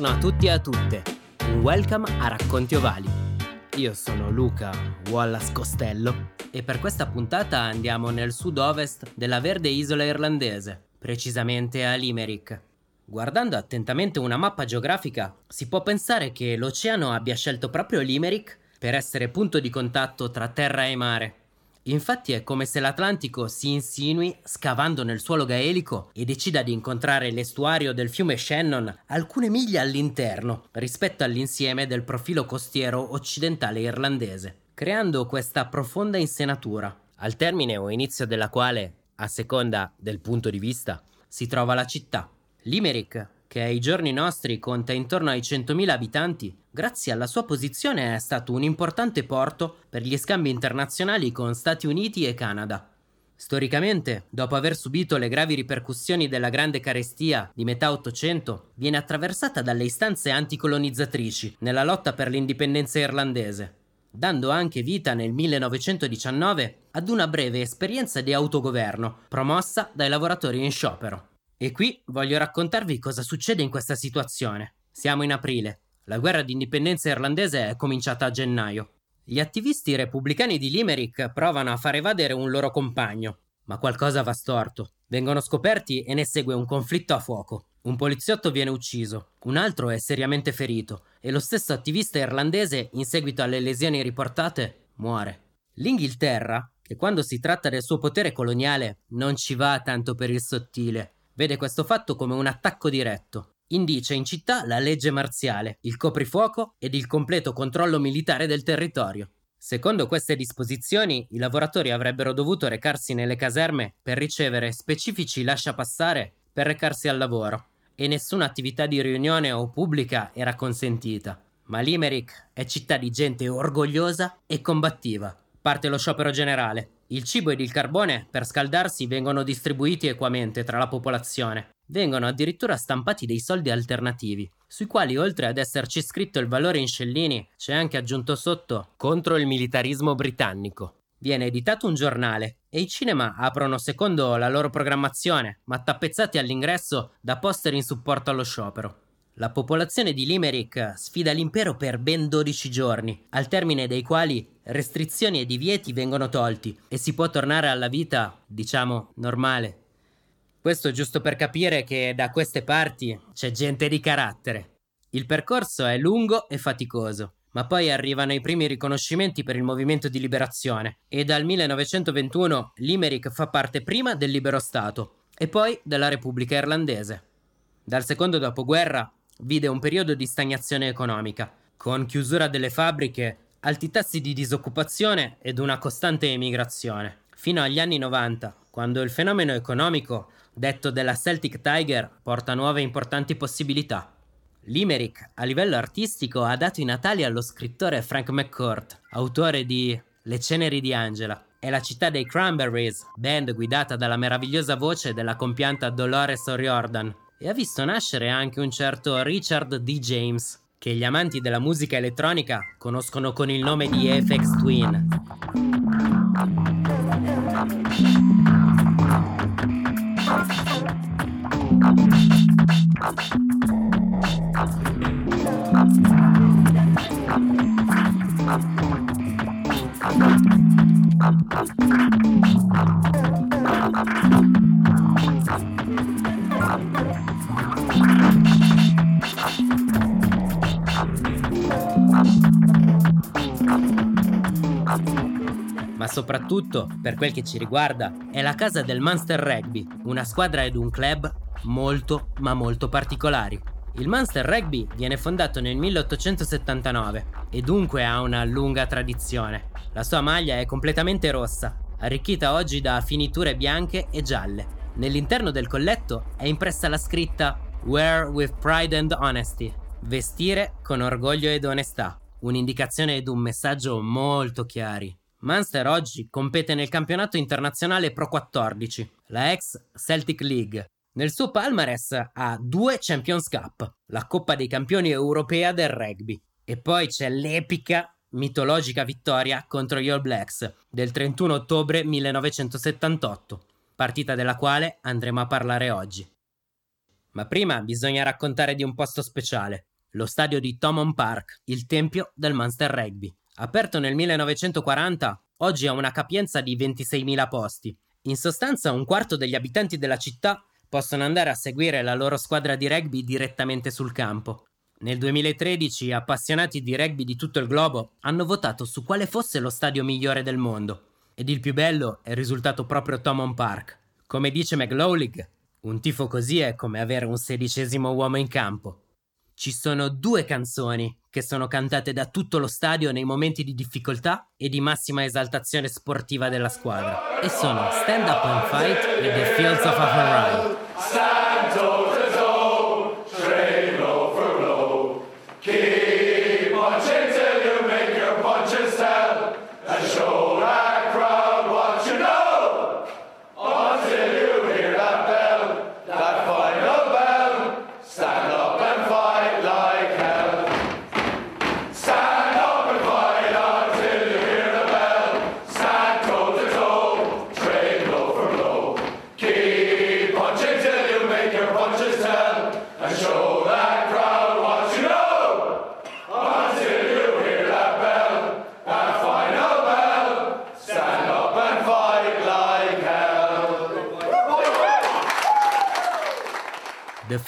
Buongiorno a tutti e a tutte. Un welcome a Racconti Ovali. Io sono Luca Wallace Costello e per questa puntata andiamo nel sud-ovest della verde isola irlandese, precisamente a Limerick. Guardando attentamente una mappa geografica, si può pensare che l'oceano abbia scelto proprio Limerick per essere punto di contatto tra terra e mare. Infatti è come se l'Atlantico si insinui scavando nel suolo gaelico e decida di incontrare l'estuario del fiume Shannon alcune miglia all'interno rispetto all'insieme del profilo costiero occidentale irlandese, creando questa profonda insenatura, al termine o inizio della quale, a seconda del punto di vista, si trova la città. Limerick, che ai giorni nostri conta intorno ai 100.000 abitanti, grazie alla sua posizione è stato un importante porto per gli scambi internazionali con Stati Uniti e Canada. Storicamente, dopo aver subito le gravi ripercussioni della grande carestia di metà Ottocento, viene attraversata dalle istanze anticolonizzatrici nella lotta per l'indipendenza irlandese, dando anche vita nel 1919 ad una breve esperienza di autogoverno promossa dai lavoratori in sciopero. E qui voglio raccontarvi cosa succede in questa situazione. Siamo in aprile. La guerra d'indipendenza irlandese è cominciata a gennaio. Gli attivisti repubblicani di Limerick provano a far evadere un loro compagno, ma qualcosa va storto. Vengono scoperti e ne segue un conflitto a fuoco. Un poliziotto viene ucciso, un altro è seriamente ferito e lo stesso attivista irlandese, in seguito alle lesioni riportate, muore. L'Inghilterra, che quando si tratta del suo potere coloniale non ci va tanto per il sottile, vede questo fatto come un attacco diretto. Indice in città la legge marziale, il coprifuoco ed il completo controllo militare del territorio. Secondo queste disposizioni, i lavoratori avrebbero dovuto recarsi nelle caserme per ricevere specifici lasciapassare per recarsi al lavoro e nessuna attività di riunione o pubblica era consentita. Ma Limerick è città di gente orgogliosa e combattiva. Parte lo sciopero generale. Il cibo ed il carbone per scaldarsi vengono distribuiti equamente tra la popolazione. Vengono addirittura stampati dei soldi alternativi, sui quali oltre ad esserci scritto il valore in scellini, c'è anche aggiunto sotto contro il militarismo britannico. Viene editato un giornale e i cinema aprono secondo la loro programmazione, ma tappezzati all'ingresso da poster in supporto allo sciopero. La popolazione di Limerick sfida l'impero per ben 12 giorni, al termine dei quali restrizioni e divieti vengono tolti e si può tornare alla vita, diciamo, normale. Questo giusto per capire che da queste parti c'è gente di carattere. Il percorso è lungo e faticoso, ma poi arrivano i primi riconoscimenti per il movimento di liberazione e dal 1921 Limerick fa parte prima del libero Stato e poi della Repubblica Irlandese. Dal secondo dopoguerra vide un periodo di stagnazione economica, con chiusura delle fabbriche, alti tassi di disoccupazione ed una costante emigrazione, fino agli anni 90, quando il fenomeno economico, detto della Celtic Tiger, porta nuove importanti possibilità. Limerick, a livello artistico, ha dato i natali allo scrittore Frank McCourt, autore di Le ceneri di Angela. È la città dei Cranberries, band guidata dalla meravigliosa voce della compianta Dolores O'Riordan, e ha visto nascere anche un certo Richard D. James, che gli amanti della musica elettronica conoscono con il nome di FX Twin. Soprattutto, per quel che ci riguarda, è la casa del Munster Rugby, una squadra ed un club molto ma molto particolari. Il Munster Rugby viene fondato nel 1879 e dunque ha una lunga tradizione. La sua maglia è completamente rossa, arricchita oggi da finiture bianche e gialle. Nell'interno del colletto è impressa la scritta Wear with pride and honesty, vestire con orgoglio ed onestà, un'indicazione ed un messaggio molto chiari. Munster oggi compete nel campionato internazionale Pro 14, la ex Celtic League. Nel suo palmarès ha due Champions Cup, la Coppa dei Campioni europea del rugby. E poi c'è l'epica, mitologica vittoria contro gli All Blacks del 31 ottobre 1978, partita della quale andremo a parlare oggi. Ma prima bisogna raccontare di un posto speciale, lo stadio di Thomond Park, il tempio del Munster Rugby. Aperto nel 1940, oggi ha una capienza di 26.000 posti. In sostanza un quarto degli abitanti della città possono andare a seguire la loro squadra di rugby direttamente sul campo. Nel 2013 appassionati di rugby di tutto il globo hanno votato su quale fosse lo stadio migliore del mondo ed il più bello è risultato proprio Thomond Park. Come dice McLaughlig, un tifo così è come avere un sedicesimo uomo in campo. Ci sono due canzoni che sono cantate da tutto lo stadio nei momenti di difficoltà e di massima esaltazione sportiva della squadra. E sono Stand Up and Fight e The Fields of Athenry.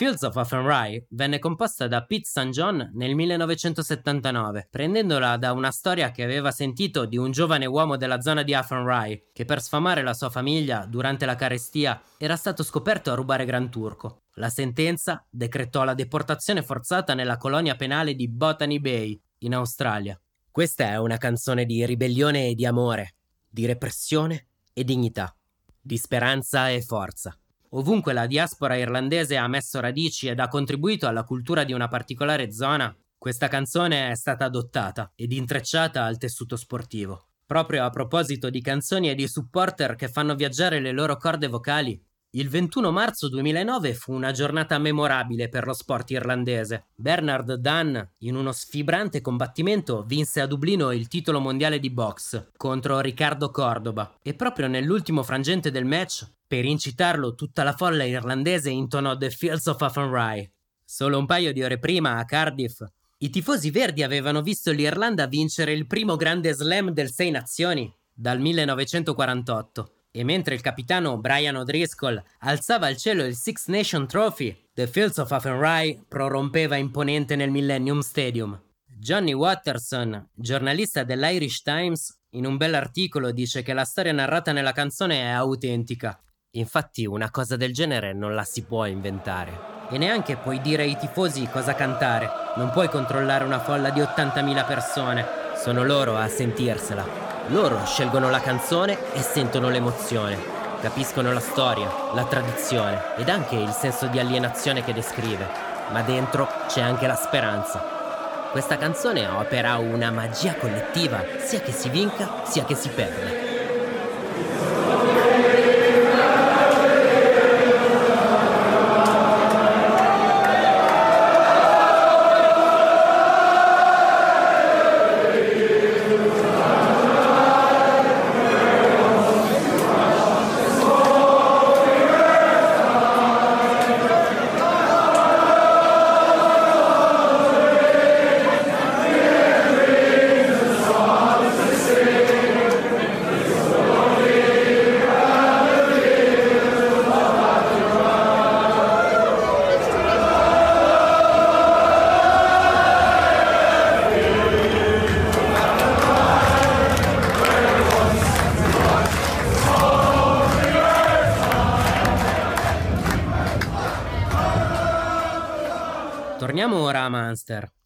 Fields of Athenry venne composta da Pete St. John nel 1979, prendendola da una storia che aveva sentito di un giovane uomo della zona di Athenry che per sfamare la sua famiglia durante la carestia era stato scoperto a rubare Gran Turco. La sentenza decretò la deportazione forzata nella colonia penale di Botany Bay, in Australia. Questa è una canzone di ribellione e di amore, di repressione e dignità, di speranza e forza. Ovunque la diaspora irlandese ha messo radici ed ha contribuito alla cultura di una particolare zona, questa canzone è stata adottata ed intrecciata al tessuto sportivo. Proprio a proposito di canzoni e di supporter che fanno viaggiare le loro corde vocali, il 21 marzo 2009 fu una giornata memorabile per lo sport irlandese. Bernard Dunn, in uno sfibrante combattimento, vinse a Dublino il titolo mondiale di box contro Riccardo Cordoba e proprio nell'ultimo frangente del match, per incitarlo, tutta la folla irlandese intonò The Fields of Athenry. Solo un paio di ore prima, a Cardiff, i tifosi verdi avevano visto l'Irlanda vincere il primo grande slam del Sei Nazioni dal 1948 e mentre il capitano Brian O'Driscoll alzava al cielo il Six Nation Trophy, The Fields of Athenry prorompeva imponente nel Millennium Stadium. Johnny Watterson, giornalista dell'Irish Times, in un bell'articolo dice che la storia narrata nella canzone è autentica. Infatti una cosa del genere non la si può inventare. E neanche puoi dire ai tifosi cosa cantare. Non puoi controllare una folla di 80.000 persone. Sono loro a sentirsela. Loro scelgono la canzone e sentono l'emozione. Capiscono la storia, la tradizione ed anche il senso di alienazione che descrive. Ma dentro c'è anche la speranza. Questa canzone opera una magia collettiva, sia che si vinca sia che si perda.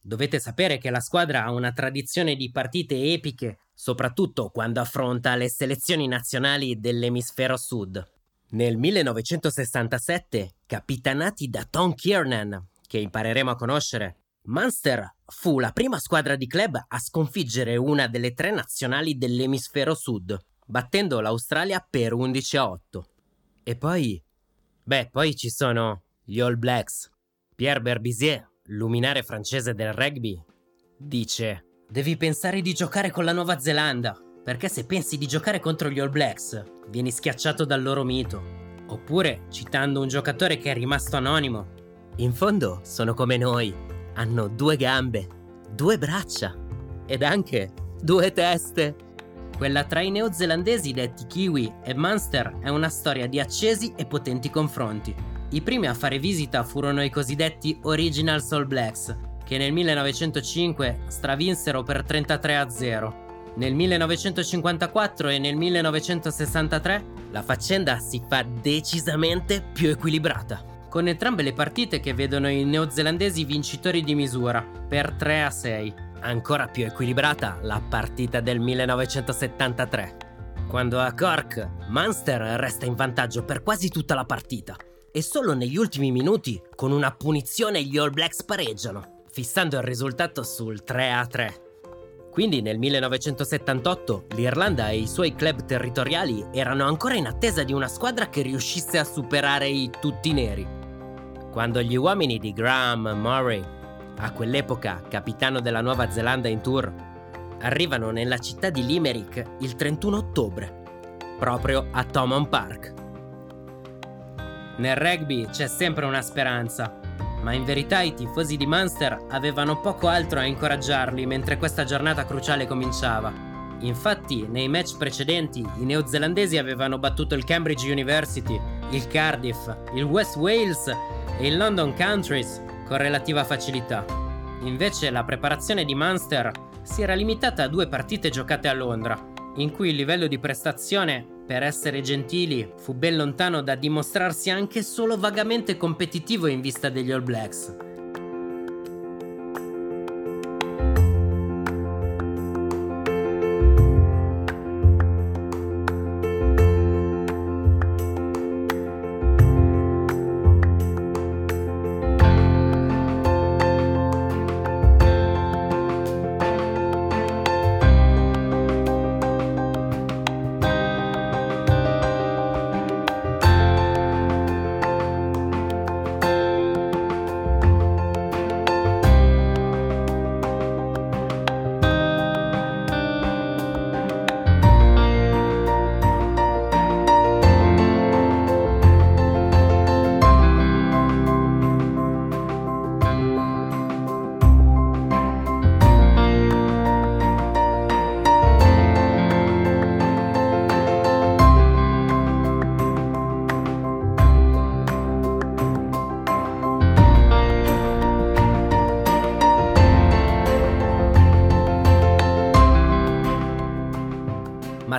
Dovete sapere che la squadra ha una tradizione di partite epiche, soprattutto quando affronta le selezioni nazionali dell'emisfero sud. Nel 1967, capitanati da Tom Kiernan, che impareremo a conoscere, Munster fu la prima squadra di club a sconfiggere una delle tre nazionali dell'emisfero sud, battendo l'Australia per 11 a 8. E poi... Beh, poi ci sono gli All Blacks. Pierre Berbizier, luminare francese del rugby, dice Devi pensare di giocare con la Nuova Zelanda, perché se pensi di giocare contro gli All Blacks, vieni schiacciato dal loro mito. Oppure, citando un giocatore che è rimasto anonimo, in fondo sono come noi, hanno due gambe, due braccia ed anche due teste. Quella tra i neozelandesi detti Kiwi e Munster è una storia di accesi e potenti confronti. I primi a fare visita furono i cosiddetti Original All Blacks, che nel 1905 stravinsero per 33 a 0. Nel 1954 e nel 1963 la faccenda si fa decisamente più equilibrata, con entrambe le partite che vedono i neozelandesi vincitori di misura per 3 a 6. Ancora più equilibrata la partita del 1973, quando a Cork Munster resta in vantaggio per quasi tutta la partita e solo negli ultimi minuti, con una punizione, gli All Blacks pareggiano, fissando il risultato sul 3 a 3. Quindi nel 1978 l'Irlanda e i suoi club territoriali erano ancora in attesa di una squadra che riuscisse a superare i tutti neri. Quando gli uomini di Graham Murray, a quell'epoca capitano della Nuova Zelanda in tour, arrivano nella città di Limerick il 31 ottobre, proprio a Thomond Park. Nel rugby c'è sempre una speranza, ma in verità i tifosi di Munster avevano poco altro a incoraggiarli mentre questa giornata cruciale cominciava. Infatti, nei match precedenti, i neozelandesi avevano battuto il Cambridge University, il Cardiff, il West Wales e il London Countries con relativa facilità. Invece la preparazione di Munster si era limitata a due partite giocate a Londra, in cui il livello di prestazione per essere gentili, fu ben lontano da dimostrarsi anche solo vagamente competitivo in vista degli All Blacks.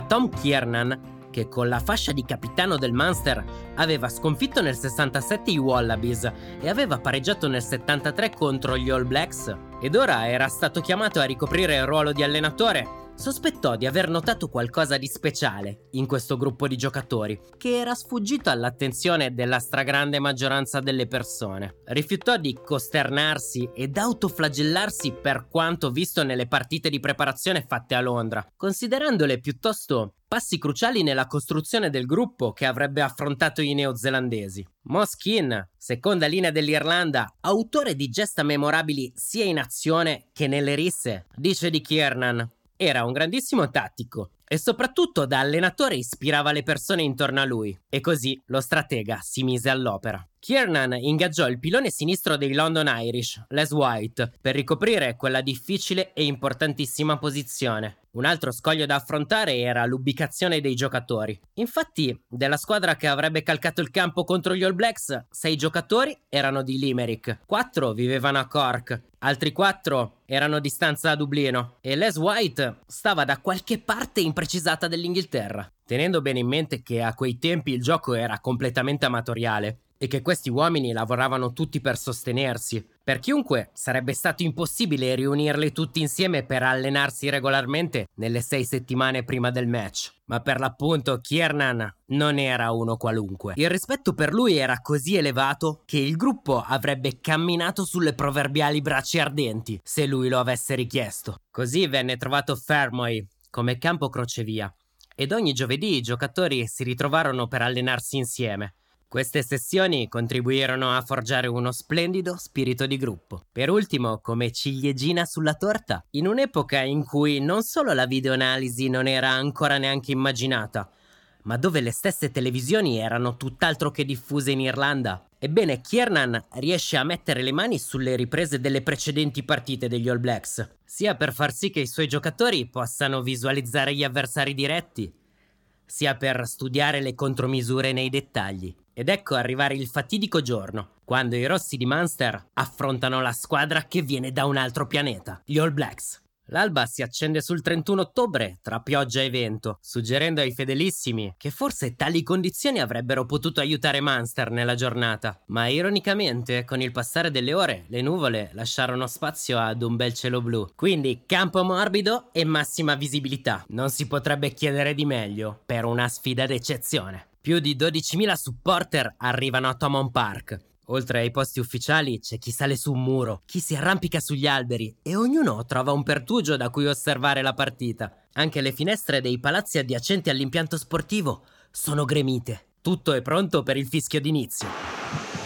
Tom Kiernan, che con la fascia di capitano del Munster aveva sconfitto nel 67 i Wallabies e aveva pareggiato nel 73 contro gli All Blacks, ed ora era stato chiamato a ricoprire il ruolo di allenatore, sospettò di aver notato qualcosa di speciale in questo gruppo di giocatori, che era sfuggito all'attenzione della stragrande maggioranza delle persone. Rifiutò di costernarsi ed autoflagellarsi per quanto visto nelle partite di preparazione fatte a Londra, considerandole piuttosto passi cruciali nella costruzione del gruppo che avrebbe affrontato i neozelandesi. Moskin, seconda linea dell'Irlanda, autore di gesta memorabili sia in azione che nelle risse, dice di Kiernan. Era un grandissimo tattico e soprattutto da allenatore ispirava le persone intorno a lui e così lo stratega si mise all'opera. Kiernan ingaggiò il pilone sinistro dei London Irish, Les White, per ricoprire quella difficile e importantissima posizione. Un altro scoglio da affrontare era l'ubicazione dei giocatori. Infatti, della squadra che avrebbe calcato il campo contro gli All Blacks, sei giocatori erano di Limerick, quattro vivevano a Cork, altri quattro erano di stanza a Dublino e Les White stava da qualche parte imprecisata dell'Inghilterra. Tenendo bene in mente che a quei tempi il gioco era completamente amatoriale e che questi uomini lavoravano tutti per sostenersi, Per chiunque sarebbe stato impossibile riunirli tutti insieme per allenarsi regolarmente nelle sei settimane prima del match. Ma per l'appunto Kiernan non era uno qualunque. Il rispetto per lui era così elevato che il gruppo avrebbe camminato sulle proverbiali braccia ardenti se lui lo avesse richiesto. Così venne trovato Fermoy come campo crocevia ed ogni giovedì i giocatori si ritrovarono per allenarsi insieme. Queste sessioni contribuirono a forgiare uno splendido spirito di gruppo. Per ultimo, come ciliegina sulla torta, in un'epoca in cui non solo la videoanalisi non era ancora neanche immaginata, ma dove le stesse televisioni erano tutt'altro che diffuse in Irlanda. Ebbene, Kiernan riesce a mettere le mani sulle riprese delle precedenti partite degli All Blacks, sia per far sì che i suoi giocatori possano visualizzare gli avversari diretti, sia per studiare le contromisure nei dettagli. Ed ecco arrivare il fatidico giorno, quando i rossi di Munster affrontano la squadra che viene da un altro pianeta, gli All Blacks. L'alba si accende sul 31 ottobre, tra pioggia e vento, suggerendo ai fedelissimi che forse tali condizioni avrebbero potuto aiutare Munster nella giornata. Ma ironicamente, con il passare delle ore, le nuvole lasciarono spazio ad un bel cielo blu. Quindi campo morbido e massima visibilità. Non si potrebbe chiedere di meglio per una sfida d'eccezione. Più di 12.000 supporter arrivano a Thomond Park, Oltre ai posti ufficiali c'è chi sale su un muro, chi si arrampica sugli alberi e ognuno trova un pertugio da cui osservare la partita. Anche le finestre dei palazzi adiacenti all'impianto sportivo sono gremite. Tutto è pronto per il fischio d'inizio.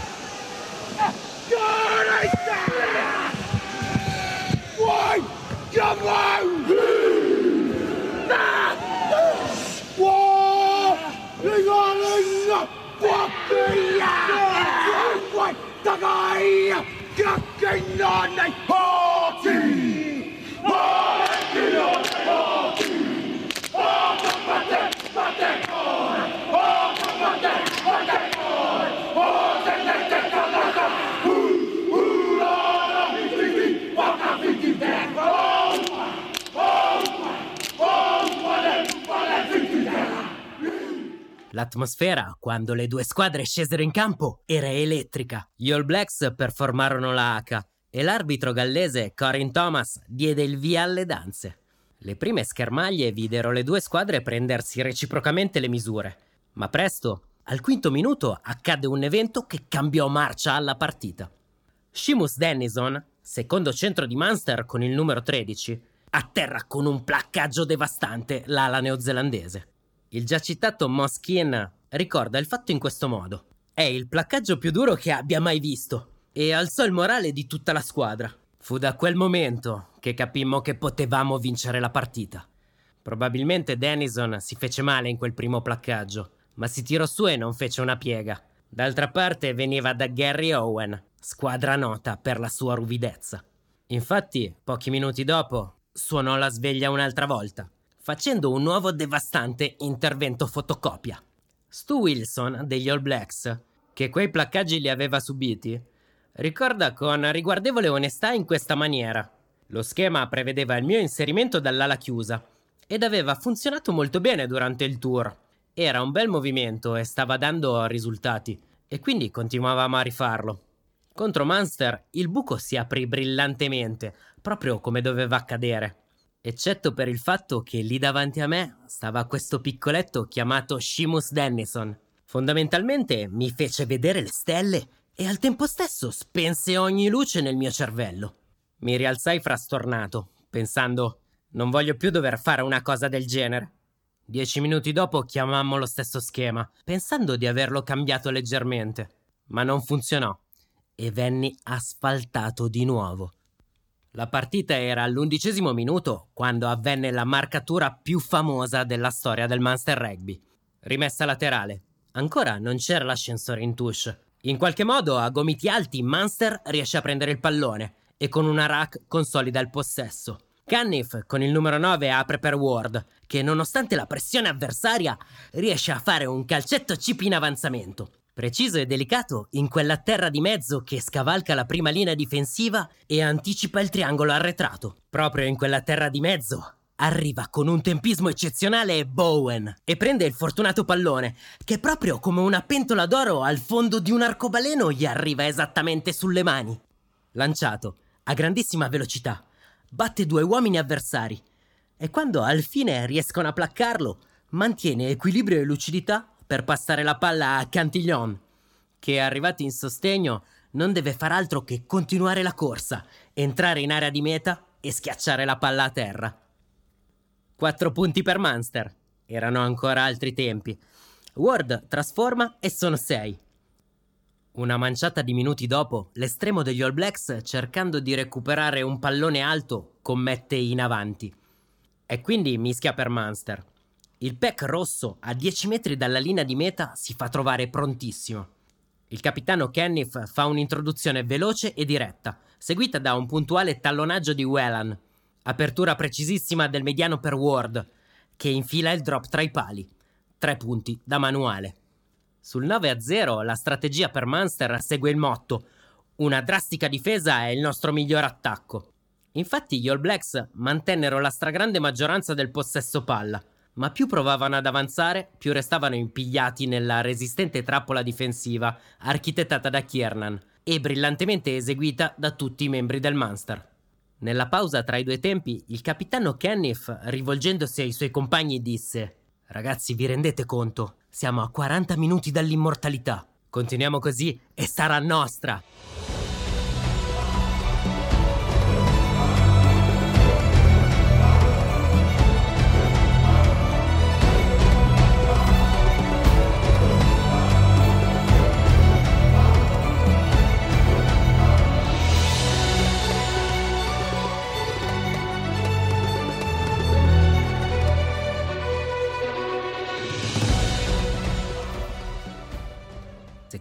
Dagai! Gakinon! Oh! L'atmosfera, quando le due squadre scesero in campo, era elettrica. Gli All Blacks performarono la H e l'arbitro gallese Corin Thomas diede il via alle danze. Le prime schermaglie videro le due squadre prendersi reciprocamente le misure, ma presto, al quinto minuto, accadde un evento che cambiò marcia alla partita. Seamus Dennison, secondo centro di Munster con il numero 13, atterra con un placcaggio devastante l'ala neozelandese. Il già citato Moskien ricorda il fatto in questo modo. È il placcaggio più duro che abbia mai visto e alzò il morale di tutta la squadra. Fu da quel momento che capimmo che potevamo vincere la partita. Probabilmente Denison si fece male in quel primo placcaggio, ma si tirò su e non fece una piega. D'altra parte veniva da Gary Owen, squadra nota per la sua ruvidezza. Infatti, pochi minuti dopo, suonò la sveglia un'altra volta facendo un nuovo devastante intervento fotocopia. Stu Wilson degli All Blacks, che quei placcaggi li aveva subiti, ricorda con riguardevole onestà in questa maniera. Lo schema prevedeva il mio inserimento dall'ala chiusa ed aveva funzionato molto bene durante il tour. Era un bel movimento e stava dando risultati, e quindi continuavamo a rifarlo. Contro Munster il buco si aprì brillantemente, proprio come doveva accadere eccetto per il fatto che lì davanti a me stava questo piccoletto chiamato Seamus Dennison. Fondamentalmente mi fece vedere le stelle e al tempo stesso spense ogni luce nel mio cervello. Mi rialzai frastornato, pensando non voglio più dover fare una cosa del genere. Dieci minuti dopo chiamammo lo stesso schema, pensando di averlo cambiato leggermente, ma non funzionò e venni asfaltato di nuovo. La partita era all'undicesimo minuto quando avvenne la marcatura più famosa della storia del Munster Rugby. Rimessa laterale. Ancora non c'era l'ascensore in touche. In qualche modo, a gomiti alti, Munster riesce a prendere il pallone e con una rack consolida il possesso. Cunniff con il numero 9 apre per Ward, che nonostante la pressione avversaria riesce a fare un calcetto chip in avanzamento. Preciso e delicato in quella terra di mezzo che scavalca la prima linea difensiva e anticipa il triangolo arretrato. Proprio in quella terra di mezzo arriva con un tempismo eccezionale Bowen e prende il fortunato pallone che proprio come una pentola d'oro al fondo di un arcobaleno gli arriva esattamente sulle mani. lanciato a grandissima velocità, batte due uomini avversari e quando al fine riescono a placcarlo, mantiene equilibrio e lucidità per passare la palla a Cantillon, che arrivati in sostegno non deve far altro che continuare la corsa, entrare in area di meta e schiacciare la palla a terra. Quattro punti per Munster. Erano ancora altri tempi. Ward trasforma e sono sei. Una manciata di minuti dopo, l'estremo degli All Blacks, cercando di recuperare un pallone alto, commette in avanti. E quindi mischia per Munster. Il pack rosso, a 10 metri dalla linea di meta, si fa trovare prontissimo. Il capitano Kenneth fa un'introduzione veloce e diretta, seguita da un puntuale tallonaggio di Whelan. Apertura precisissima del mediano per Ward, che infila il drop tra i pali. Tre punti da manuale. Sul 9-0 la strategia per Munster segue il motto: una drastica difesa è il nostro miglior attacco. Infatti gli All Blacks mantennero la stragrande maggioranza del possesso palla, ma più provavano ad avanzare, più restavano impigliati nella resistente trappola difensiva architettata da Kiernan e brillantemente eseguita da tutti i membri del Munster. Nella pausa tra i due tempi, il capitano Kenneth, rivolgendosi ai suoi compagni, disse: Ragazzi, vi rendete conto? Siamo a 40 minuti dall'immortalità. Continuiamo così e sarà nostra.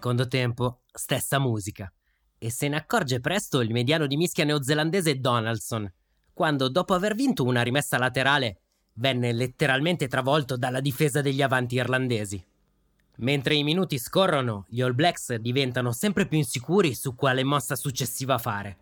Secondo tempo, stessa musica. E se ne accorge presto il mediano di mischia neozelandese Donaldson, quando dopo aver vinto una rimessa laterale venne letteralmente travolto dalla difesa degli avanti irlandesi. Mentre i minuti scorrono, gli All Blacks diventano sempre più insicuri su quale mossa successiva fare.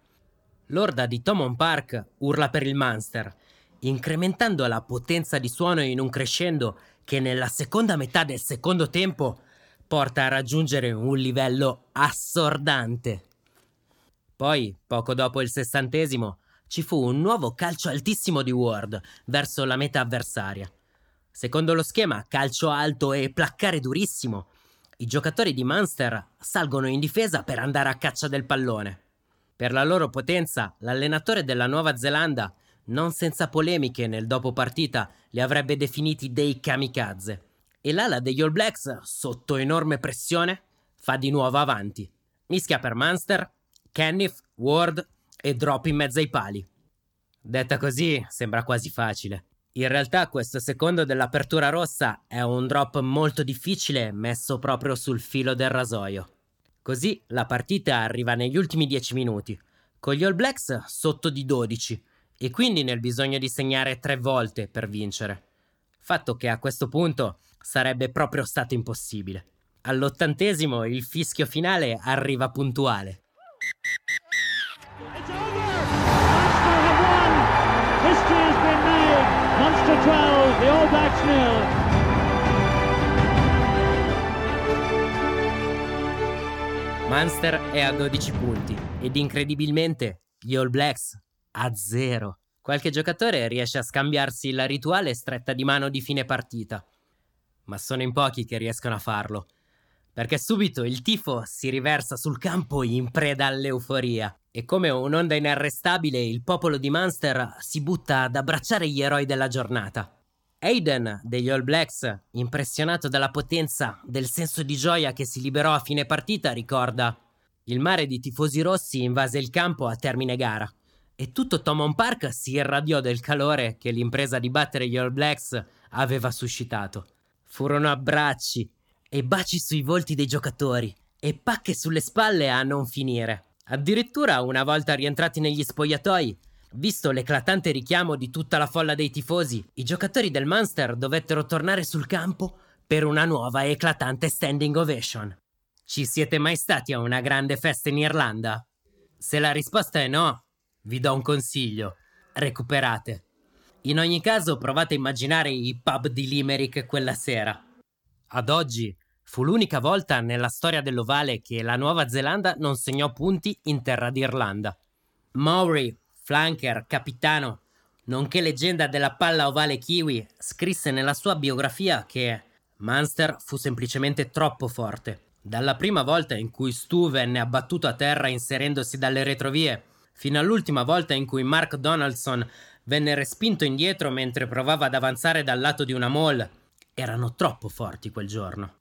L'orda di Thomond Park urla per il Munster, incrementando la potenza di suono in un crescendo che nella seconda metà del secondo tempo porta a raggiungere un livello assordante. Poi, poco dopo il sessantesimo, ci fu un nuovo calcio altissimo di Ward verso la meta avversaria. Secondo lo schema calcio alto e placcare durissimo, i giocatori di Munster salgono in difesa per andare a caccia del pallone. Per la loro potenza, l'allenatore della Nuova Zelanda, non senza polemiche nel dopo partita, li avrebbe definiti dei kamikaze e l'ala degli All Blacks, sotto enorme pressione, fa di nuovo avanti. Mischia per Munster, Kenneth, Ward e drop in mezzo ai pali. Detta così sembra quasi facile. In realtà questo secondo dell'apertura rossa è un drop molto difficile messo proprio sul filo del rasoio. Così la partita arriva negli ultimi 10 minuti, con gli All Blacks sotto di 12 e quindi nel bisogno di segnare tre volte per vincere. Fatto che a questo punto sarebbe proprio stato impossibile. All'ottantesimo il fischio finale arriva puntuale. It's over! Munster have won! History has been made! Munster 12, the All Blacks nil. Munster è a 12 punti ed incredibilmente gli All Blacks a 0. Qualche giocatore riesce a scambiarsi la rituale stretta di mano di fine partita, ma sono in pochi che riescono a farlo, perché subito il tifo si riversa sul campo in preda all'euforia e come un'onda inarrestabile il popolo di Munster si butta ad abbracciare gli eroi della giornata. Aiden degli All Blacks, impressionato dalla potenza del senso di gioia che si liberò a fine partita, ricorda il mare di tifosi rossi invase il campo a termine gara e tutto Thomond Park si irradiò del calore che l'impresa di battere gli All Blacks aveva suscitato. Furono abbracci e baci sui volti dei giocatori e pacche sulle spalle a non finire. Addirittura, una volta rientrati negli spogliatoi, visto l'eclatante richiamo di tutta la folla dei tifosi, i giocatori del Munster dovettero tornare sul campo per una nuova eclatante standing ovation. Ci siete mai stati a una grande festa in Irlanda? Se la risposta è no, vi do un consiglio. Recuperate. In ogni caso provate a immaginare i pub di Limerick quella sera. Ad oggi Fu l'unica volta nella storia dell'ovale che la Nuova Zelanda non segnò punti in terra d'Irlanda. Maury, flanker, capitano, nonché leggenda della palla ovale kiwi, scrisse nella sua biografia che Munster fu semplicemente troppo forte. Dalla prima volta in cui Stu venne abbattuto a terra inserendosi dalle retrovie, fino all'ultima volta in cui Mark Donaldson venne respinto indietro mentre provava ad avanzare dal lato di una mall, erano troppo forti quel giorno.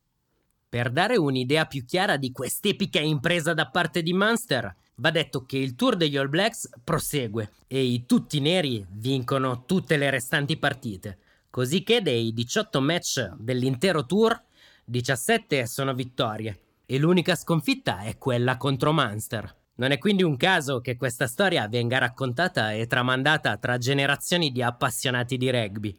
Per dare un'idea più chiara di quest'epica impresa da parte di Munster, va detto che il tour degli All Blacks prosegue e i tutti neri vincono tutte le restanti partite, così che dei 18 match dell'intero tour 17 sono vittorie e l'unica sconfitta è quella contro Munster. Non è quindi un caso che questa storia venga raccontata e tramandata tra generazioni di appassionati di rugby.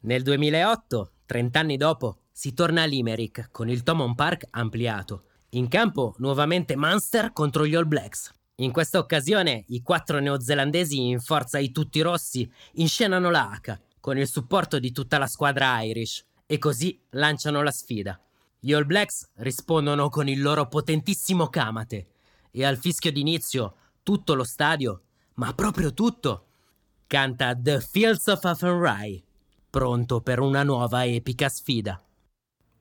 Nel 2008, 30 anni dopo, si torna a Limerick con il Thomond Park ampliato. In campo nuovamente Munster contro gli All Blacks. In questa occasione i quattro neozelandesi in forza ai tutti rossi inscenano la H con il supporto di tutta la squadra Irish e così lanciano la sfida. Gli All Blacks rispondono con il loro potentissimo Kamate e al fischio d'inizio tutto lo stadio, ma proprio tutto, canta The Fields of Athenry, pronto per una nuova epica sfida.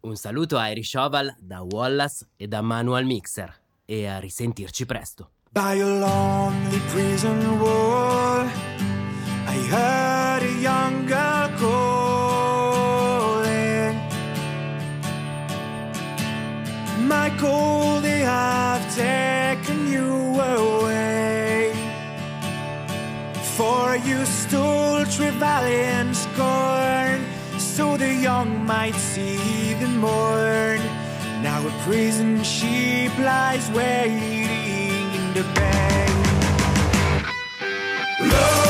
Un saluto a Irish Oval da Wallace e da Manual Mixer e a risentirci presto. By a lonely prison wall, I heard a young girl calling. Michael, they have You stole Trevelyan scorn, so the young might see the morn. Now a prison sheep lies waiting in the bank. By